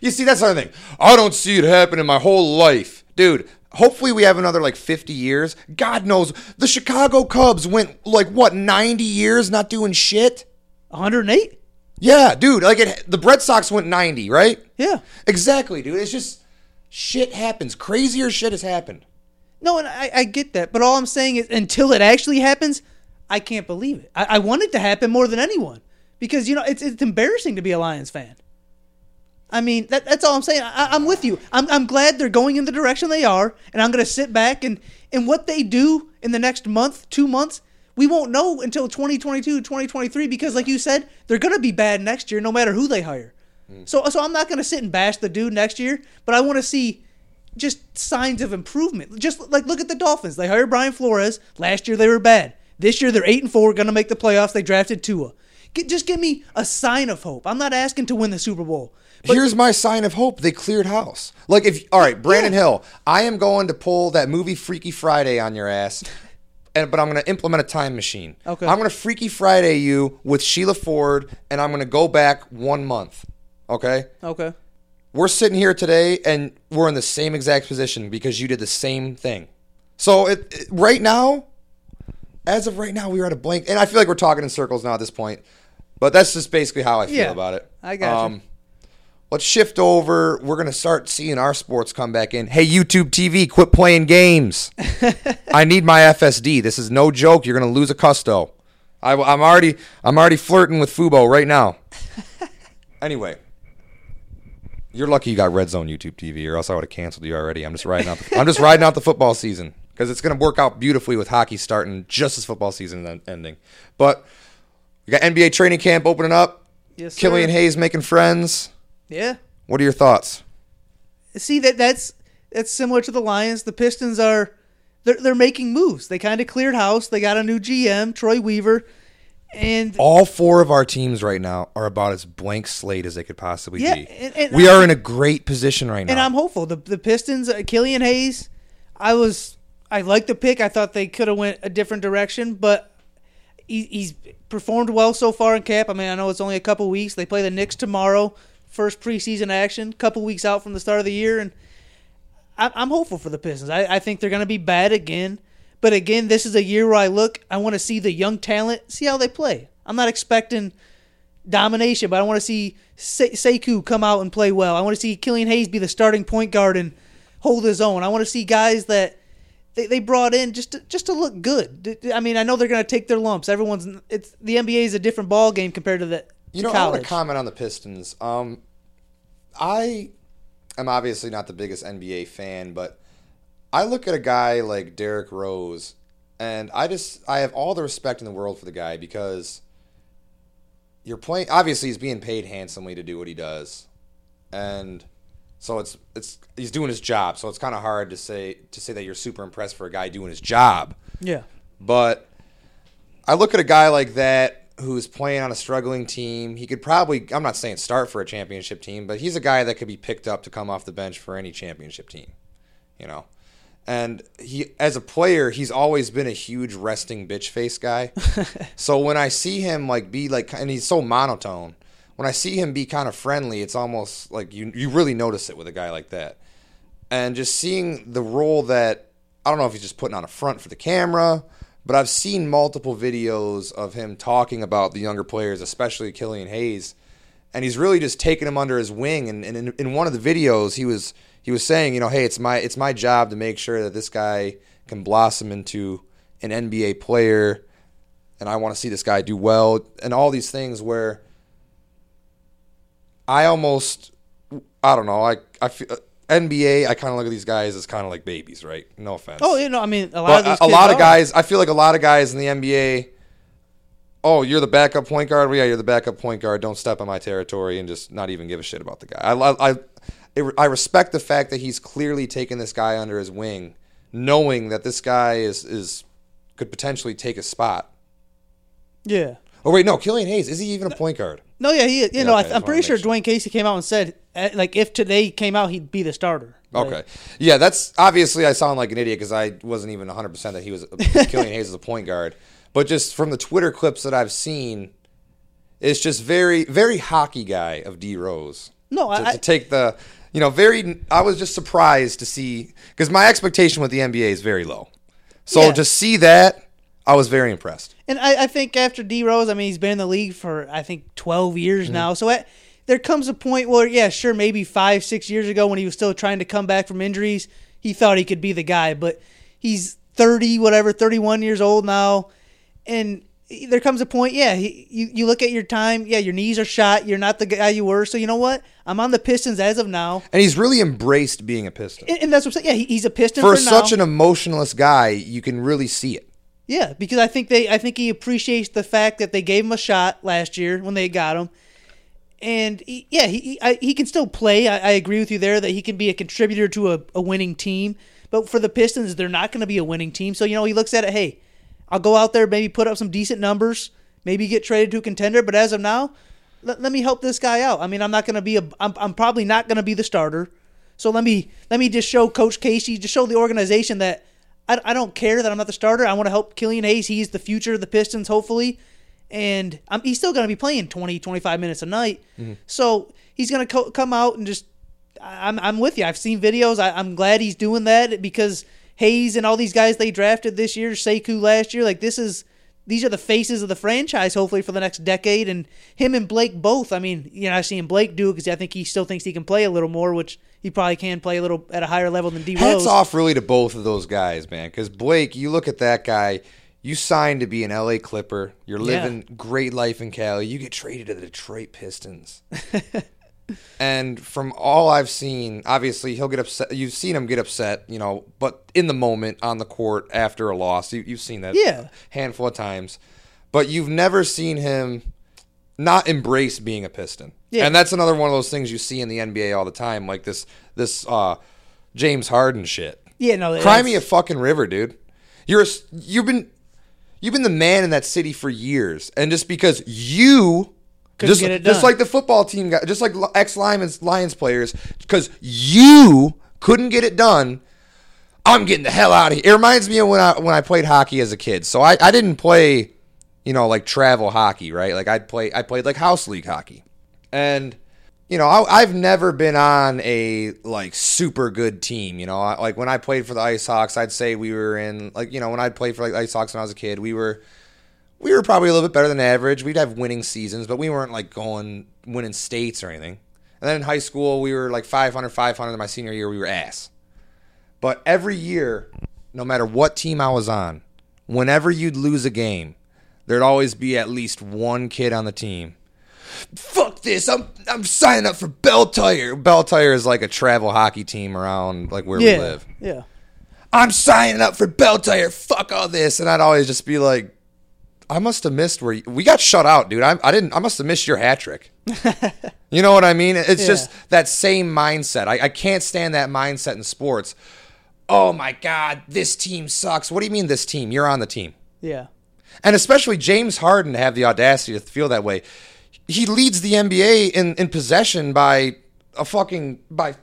You see, that's the other thing. I don't see it happening in my whole life, dude. Hopefully, we have another like 50 years. God knows. The Chicago Cubs went like, what, 90 years not doing shit? 108. Yeah, dude. Like, it, the Red Sox went 90, right? Yeah. Exactly, dude. It's just shit happens. Crazier shit has happened. No, and I, I get that, but all I'm saying is until it actually happens, I can't believe it. I, I want it to happen more than anyone because you know it's it's embarrassing to be a Lions fan. I mean, that, that's all I'm saying. I, I'm with you. I'm, I'm glad they're going in the direction they are, and I'm going to sit back and and what they do in the next month, two months, we won't know until 2022, 2023 because, like you said, they're going to be bad next year, no matter who they hire. Mm. So, so I'm not going to sit and bash the dude next year, but I want to see just signs of improvement. Just like look at the Dolphins. They hired Brian Flores. Last year they were bad. This year they're eight and four, going to make the playoffs. They drafted Tua. Get, just give me a sign of hope. I'm not asking to win the Super Bowl. But Here's my sign of hope. They cleared house. Like if all right, Brandon Yeah. Hill, I am going to pull that movie Freaky Friday on your ass. And, but I'm going to implement a time machine. Okay. I'm going to Freaky Friday you with Sheila Ford, and I'm going to go back one month. Okay. okay, We're sitting here today, and we're in the same exact position because you did the same thing. So it, it- right now, as of right now, we are at a blank, and I feel like we're talking in circles now at this point. But that's just basically how I feel Yeah, about it. I got you. Um, Let's shift over. We're gonna start seeing our sports come back in. Hey, YouTube TV, quit playing games. [LAUGHS] I need my FSD. This is no joke. You're gonna lose a custo. I, am already I'm already flirting with Fubo right now. [LAUGHS] anyway, you're lucky you got Red Zone YouTube TV, or else I would have canceled you already. I'm just riding out. The, I'm just riding out the football season because it's gonna work out beautifully with hockey starting just as football season is ending. But we got NBA training camp opening up. yes, sir. Killian Hayes making friends. Yeah. What are your thoughts? See that that's that's similar to the Lions. The Pistons are they're they're making moves. They kind of cleared house. They got a new GM, Troy Weaver, and All four of our teams right now are about as blank slate as they could possibly Yeah, be. and- and we I- are in a great position right now. and I'm hopeful. The the Pistons, uh, Killian Hayes, I was I liked the pick. I thought they could have went a different direction, but he, he's performed well so far in camp. I mean, I know it's only a couple weeks. They play the Knicks tomorrow, first preseason action, couple weeks out from the start of the year, and I, I'm hopeful for the Pistons. I, I think they're going to be bad again, but again, this is a year where I look. I want to see the young talent, see how they play. I'm not expecting domination, but I want to see Se- Sekou come out and play well. I want to see Killian Hayes be the starting point guard and hold his own. I want to see guys that they, they brought in just to, just to look good. I mean, I know they're going to take their lumps. Everyone's it's the NBA is a different ball game compared to the you know, I want to comment on the Pistons. Um, I am obviously not the biggest NBA fan, but I look at a guy like Derrick Rose, and I just I have all the respect in the world for the guy because you're playing. Obviously, he's being paid handsomely to do what he does, and so it's it's he's doing his job. So it's kind of hard to say to say that you're super impressed for a guy doing his job. yeah, But I look at a guy like that who's playing on a struggling team. He could probably, I'm not saying start for a championship team, but he's a guy that could be picked up to come off the bench for any championship team, you know? And he, as a player, he's always been a huge resting bitch face guy. [LAUGHS] so when I see him like be like, and he's so monotone, when I see him be kind of friendly, it's almost like you, you really notice it with a guy like that. And just seeing the role that, I don't know if he's just putting on a front for the camera, but I've seen multiple videos of him talking about the younger players, especially Killian Hayes, and he's really just taking them under his wing. And, and in, in one of the videos, he was he was saying, you know, hey, it's my it's my job to make sure that this guy can blossom into an NBA player, and I want to see this guy do well, and all these things where I almost I don't know, I I feel. NBA, I kind of look at these guys as kind of like babies, right? No offense. Oh, you know, I mean, a lot But of these a, a lot of guys, I feel like a lot of guys in the NBA. Oh, you're the backup point guard. Well, yeah, you're the backup point guard. Don't step on my territory and just not even give a shit about the guy. I, I, I, I respect the fact that he's clearly taken this guy under his wing, knowing that this guy is is could potentially take a spot. Yeah. Oh wait, no, Killian Hayes is he even a point guard? No, yeah, he. You know, okay, I, I'm pretty sure. Dwane Casey came out and said, like, if today came out, he'd be the starter. Like, Okay. Yeah, that's obviously I sound like an idiot because I wasn't even 100% that he was [LAUGHS] Killian Hayes as a point guard. But just from the Twitter clips that I've seen, it's just very, very hockey guy of D Rose. No, to, I, to take the, you know, very. I was just surprised to see because my expectation with the NBA is very low. So Yeah. to see that, I was very impressed. And I, I think after D Rose, I mean, he's been in the league for I think twelve years Mm-hmm. now. So at, there comes a point where, yeah, sure, maybe five, six years ago when he was still trying to come back from injuries, he thought he could be the guy. But he's thirty, whatever, thirty-one years old now, and there comes a point, yeah, he, you you look at your time, yeah, your knees are shot, you're not the guy you were. So you know what? I'm on the Pistons as of now, And he's really embraced being a Piston. and, and that's what I'm saying. Yeah, he, he's a Piston For for, such an emotionless guy, you can really see it. Yeah, because I think they I think he appreciates the fact that they gave him a shot last year when they got him. And he, yeah, he he, I, he can still play. I, I agree with you there that he can be a contributor to a, a winning team. But for the Pistons, they're not going to be a winning team. So you know, he looks at it. Hey, I'll go out there, maybe put up some decent numbers, maybe get traded to a contender. But as of now, let, let me help this guy out. I mean, I'm not going to be a. I'm, I'm probably not going to be the starter. So let me let me just show Coach Casey, just show the organization that I, I don't care that I'm not the starter. I want to help Killian Hayes. He's the future of the Pistons, hopefully. And I'm, he's still going to be playing 20, 25 minutes a night. Mm-hmm. So he's going to co- come out and just. I'm, I'm with you. I've seen videos. I, I'm glad he's doing that because Hayes and all these guys they drafted this year, Sekou last year, like this is. These are the faces of the franchise, hopefully for the next decade, and him and Blake both. I mean, you know, I've seen Blake do it because I think he still thinks he can play a little more, which he probably can play a little at a higher level than D Rose. Hats off really to both of those guys, man. Because Blake, you look at that guy. You signed to be an LA Clipper. You're Yeah. living great life in Cali. You get traded to the Detroit Pistons. [LAUGHS] and from all I've seen, obviously he'll get upset. You've seen him get upset, you know, but in the moment on the court after a loss, you, you've seen that Yeah. a handful of times. But you've never seen him not embrace being a Piston. Yeah. And that's another one of those things you see in the NBA all the time, like this this uh, James Harden shit. Yeah, no, Cry me a fucking river, dude. You're a, you've been you've been the man in that city for years, and just because you Couldn't just get it just like the football team just like ex Lions Lions players, because you couldn't get it done. I'm getting the hell out of here. It reminds me of when I when I played hockey as a kid. So I, I didn't play, you know, like travel hockey, right? Like I'd play I played like house league hockey, and you know I, I've never been on a like super good team. You know, I, like when I played for the Ice Hawks, I'd say we were in like you know when I played for like Ice Hawks when I was a kid, we were we were probably a little bit better than average. We'd have winning seasons, but we weren't like going winning states or anything. And then in high school, we were like 500, 500. My senior year, we were ass. But every year, no matter what team I was on, whenever you'd lose a game, there'd always be at least one kid on the team. Fuck this! I'm I'm signing up for Bell Tire. Bell Tire is like a travel hockey team around like where yeah, we live. yeah. I'm signing up for Bell Tire. Fuck all this, and I'd always just be like, I must have missed where you, we got shut out, dude. I, I didn't. I must have missed your hat trick. [LAUGHS] you know what I mean? It's Yeah. just that same mindset. I, I can't stand that mindset in sports. Oh my god, this team sucks. What do you mean this team? You're on the team, Yeah. and especially James Harden to have the audacity to feel that way. He leads the NBA in in possession by a fucking by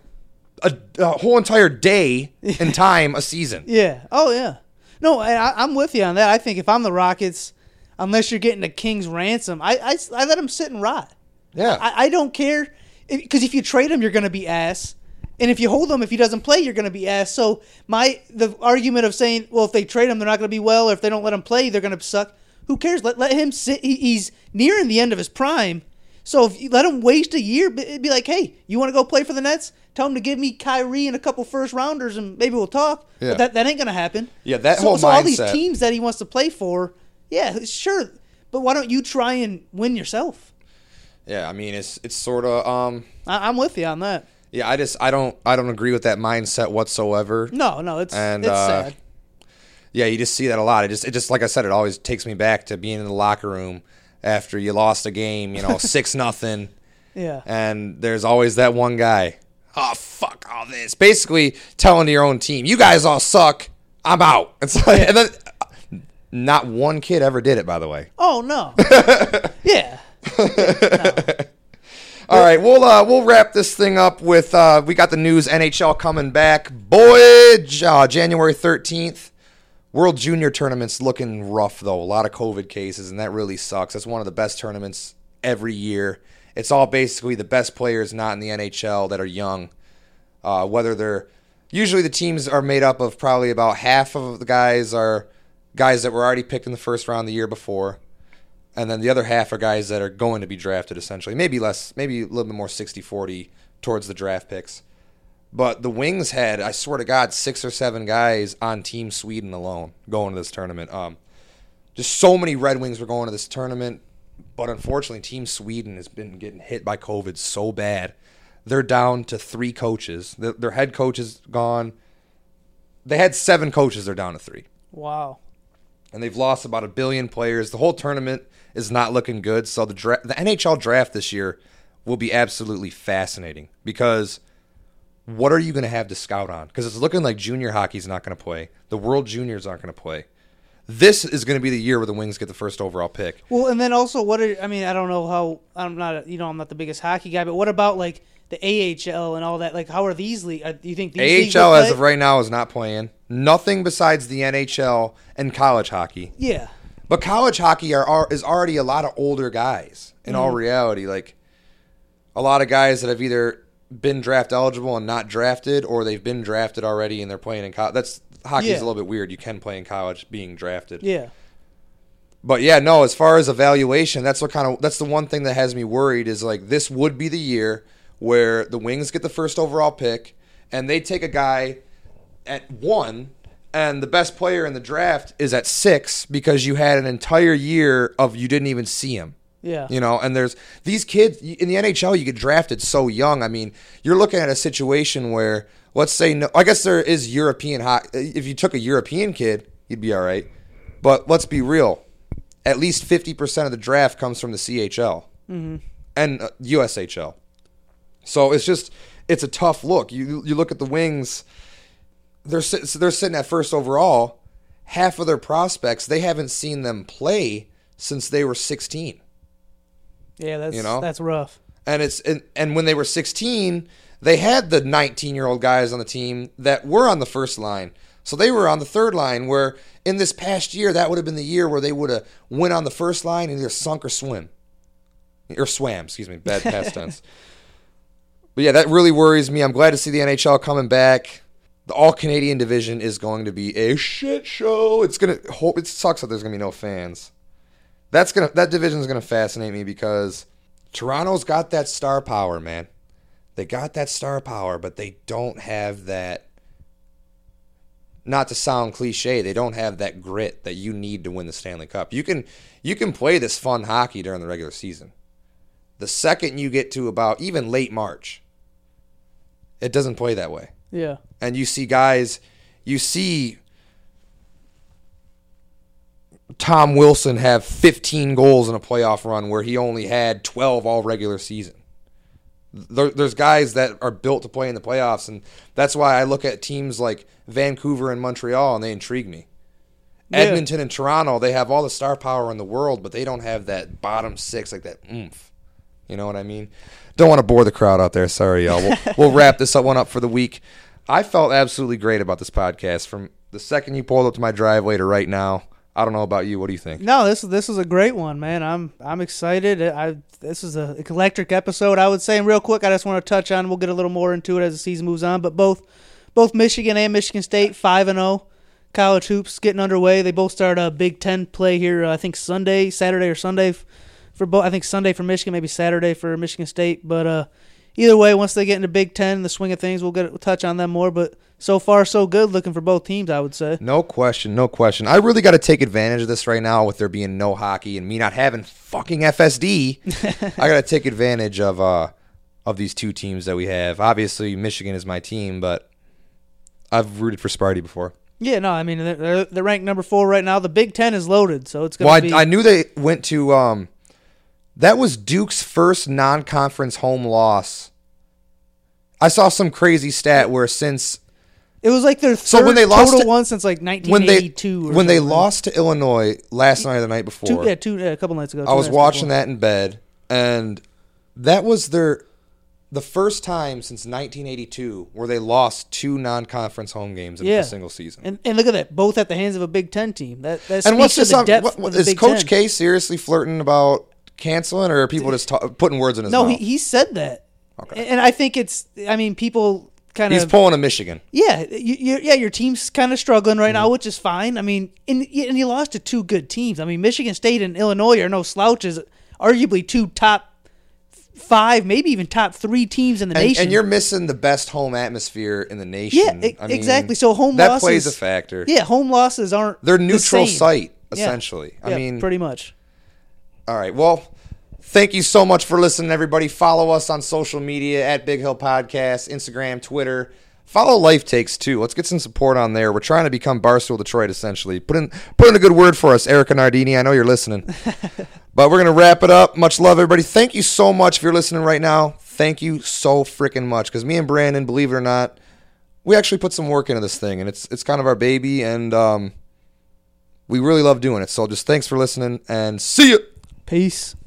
a, a whole entire day in [LAUGHS] time a season. Yeah. Oh, yeah. No, I, I- I'm with you on that. I think if I'm the Rockets, unless you're getting a king's ransom, I, I, I let him sit and rot. Yeah. I, I don't care. Because if you trade him, you're going to be ass. And if you hold him, if he doesn't play, you're going to be ass. So my the argument of saying, well, if they trade him, they're not going to be well, or if they don't let him play, they're going to suck. Who cares? Let let him sit. He, he's nearing the end of his prime. So if you let him waste a year, it'd be like, hey, you want to go play for the Nets? Tell him to give me Kyrie and a couple first rounders, and maybe we'll talk. Yeah. But that, that ain't going to happen. Yeah, that so, whole so all these teams that he wants to play for, yeah, sure. But why don't you try and win yourself? Yeah, I mean it's it's sort of um I, I'm with you on that. yeah, I just I don't I don't agree with that mindset whatsoever. No, no, it's And, it's uh, sad. Yeah, you just see that a lot. It just it just like I said, it always takes me back to being in the locker room after you lost a game, you know, [LAUGHS] six nothing, Yeah, and there's always that one guy. Oh fuck all this! Basically telling your own team, you guys all suck. I'm out. It's like, and then not one kid ever did it. By the way. Oh no. [LAUGHS] yeah. All right, we'll uh, we'll wrap this thing up with uh, we got the news NHL coming back. Boy, uh, January thirteenth, World Junior tournaments looking rough though. A lot of COVID cases, and that really sucks. That's one of the best tournaments every year. It's all basically the best players not in the NHL that are young Uh, whether they're usually the teams are made up of probably about half of the guys are guys that were already picked in the first round the year before, and then the other half are guys that are going to be drafted essentially. Maybe less, maybe a little bit more 60-40 towards the draft picks. But the Wings had, I swear to God, six or seven guys on Team Sweden alone going to this tournament. Um, just so many Red Wings were going to this tournament, but unfortunately, Team Sweden has been getting hit by COVID so bad. They're down to three coaches. Their, their head coach is gone. They had seven coaches. They're down to three, Wow. and they've lost about a billion players. The whole tournament is not looking good. So the dra- the NHL draft this year will be absolutely fascinating because what are you going to have to scout on? Because it's looking like junior hockey's not going to play. The World Juniors aren't going to play. This is going to be the year where the Wings get the first overall pick. Well, and then also, what are I mean? I don't know how I'm not you know I'm not the biggest hockey guy, but what about like the AHL and all that? Like, how are these league? uh, Do you think these AHL as of right now is not playing. Nothing besides the NHL and college hockey. Yeah, But college hockey are, are is already a lot of older guys. In all reality, like a lot of guys that have either been draft eligible and not drafted, or they've been drafted already and they're playing in college. That's hockey's Yeah. a little bit weird. You can play in college being drafted. yeah, But yeah, no. As far as evaluation, that's what kind of that's the one thing that has me worried is like this would be the year where the Wings get the first overall pick and they take a guy at one, and the best player in the draft is at six because you had an entire year of you didn't even see him. Yeah. You know, and there's these kids in the NHL. You get drafted so young. I mean, you're looking at a situation where, let's say, no, I guess there is European hockey. If you took a European kid, you'd be all right. But let's be real. At least fifty percent of the draft comes from the CHL and uh, USHL. So it's just it's a tough look. You you look at the Wings. They're sit- they're sitting at first overall. Half of their prospects they haven't seen them play since they were sixteen Yeah, that's You know? that's rough. and it's and, and when they were 16 they had the 19 year old guys on the team that were on the first line. So they were on the third line where in this past year that would have been the year where they would have went on the first line and either sunk or swim. Or swam excuse me bad past tense [LAUGHS] but yeah that really worries me. I'm glad to see the nhl coming back. The all canadian division is going to be a shit show. It's gonna hope it sucks that there's gonna be no fans that's gonna that division is gonna fascinate me because Toronto's got that star power, man. They got that star power, but they don't have that. Not to sound cliche, they don't have that grit that you need to win the Stanley Cup. You can you can play this fun hockey during the regular season. The second you get to about even late March, it doesn't play that way Yeah, and you see guys, you see Tom Wilson have 15 goals in a playoff run where he only had 12 all regular season. There, there's guys that are built to play in the playoffs, and that's why I look at teams like Vancouver and Montreal, and they intrigue me. Yeah. Edmonton and Toronto, they have all the star power in the world, but they don't have that bottom six, like that oomph. You know what I mean? Don't want to bore the crowd out there. Sorry, y'all. We'll, [LAUGHS] we'll wrap this up one up for the week. I felt absolutely great about this podcast from the second you pulled up to my driveway to right now. I don't know about you. What do you think? no, this this is a great one, man. I'm I'm excited. I this is a electric episode, I would say. And real quick, I just want to touch on. We'll get a little more into it as the season moves on. But both both Michigan and Michigan State five and zero college hoops getting underway. They both start a Big Ten play here. Uh, I think Sunday, Saturday or Sunday for both. I think Sunday for Michigan, maybe Saturday for Michigan State. But uh, either way, once they get into Big Ten, the swing of things, we'll get we'll touch on them more. But so far, so good. Looking for both teams, I would say. No question, no question. I really got to take advantage of this right now with there being no hockey and me not having fucking FSD. [LAUGHS] I got to take advantage of uh of these two teams that we have. Obviously, Michigan is my team, but I've rooted for Sparty before. Yeah, no, I mean they're- they're, ranked number four right now. The Big Ten is loaded, so it's gonna Well, be. I, I knew they went to um that was Duke's first non-conference home loss. I saw some crazy stat where since it was like their third So when they lost total to- one since like 1982. when they or when they lost to Illinois last night or the night before, two, yeah, two, yeah, a couple nights ago. I was watching that in bed, and that was their the first time since 1982 where they lost two non-conference home games in Yeah. a single season. And, and look at that, both at the hands of a Big Ten team. That that And what's this the on? depth What, what, of the is Big Coach Ten. K seriously flirting about canceling, or are people just ta- putting words in his mouth? No, mouth? he, he said that. Okay. And I think it's. I mean, people kind of He's of pulling a Michigan. yeah, you, you, yeah, your team's kind of struggling right Mm-hmm. now, which is fine. I mean, and, and you lost to two good teams. I mean, Michigan State and Illinois are no slouches. Arguably two top five, maybe even top three teams in the And, nation. and you're missing the best home atmosphere in the nation. yeah, e- I mean, exactly. So home that losses plays a factor. Yeah, home losses aren't They're the neutral same. site Yeah. essentially. I Yeah, mean, pretty much. All right. Well, thank you so much for listening, everybody. Follow us on social media at Big Hill Podcast, Instagram, Twitter. Follow Life Takes too. Let's get some support on there. We're trying to become Barstool Detroit, essentially. Put in put in a good word for us, Erika Nardini. I know you're listening. [LAUGHS] but we're gonna wrap it up. Much love, everybody. Thank you so much if you're listening right now. Thank you so freaking much. Because me and Brandon, believe it or not, we actually put some work into this thing, and it's it's kind of our baby, and um, we really love doing it. So just thanks for listening, and see you. Peace.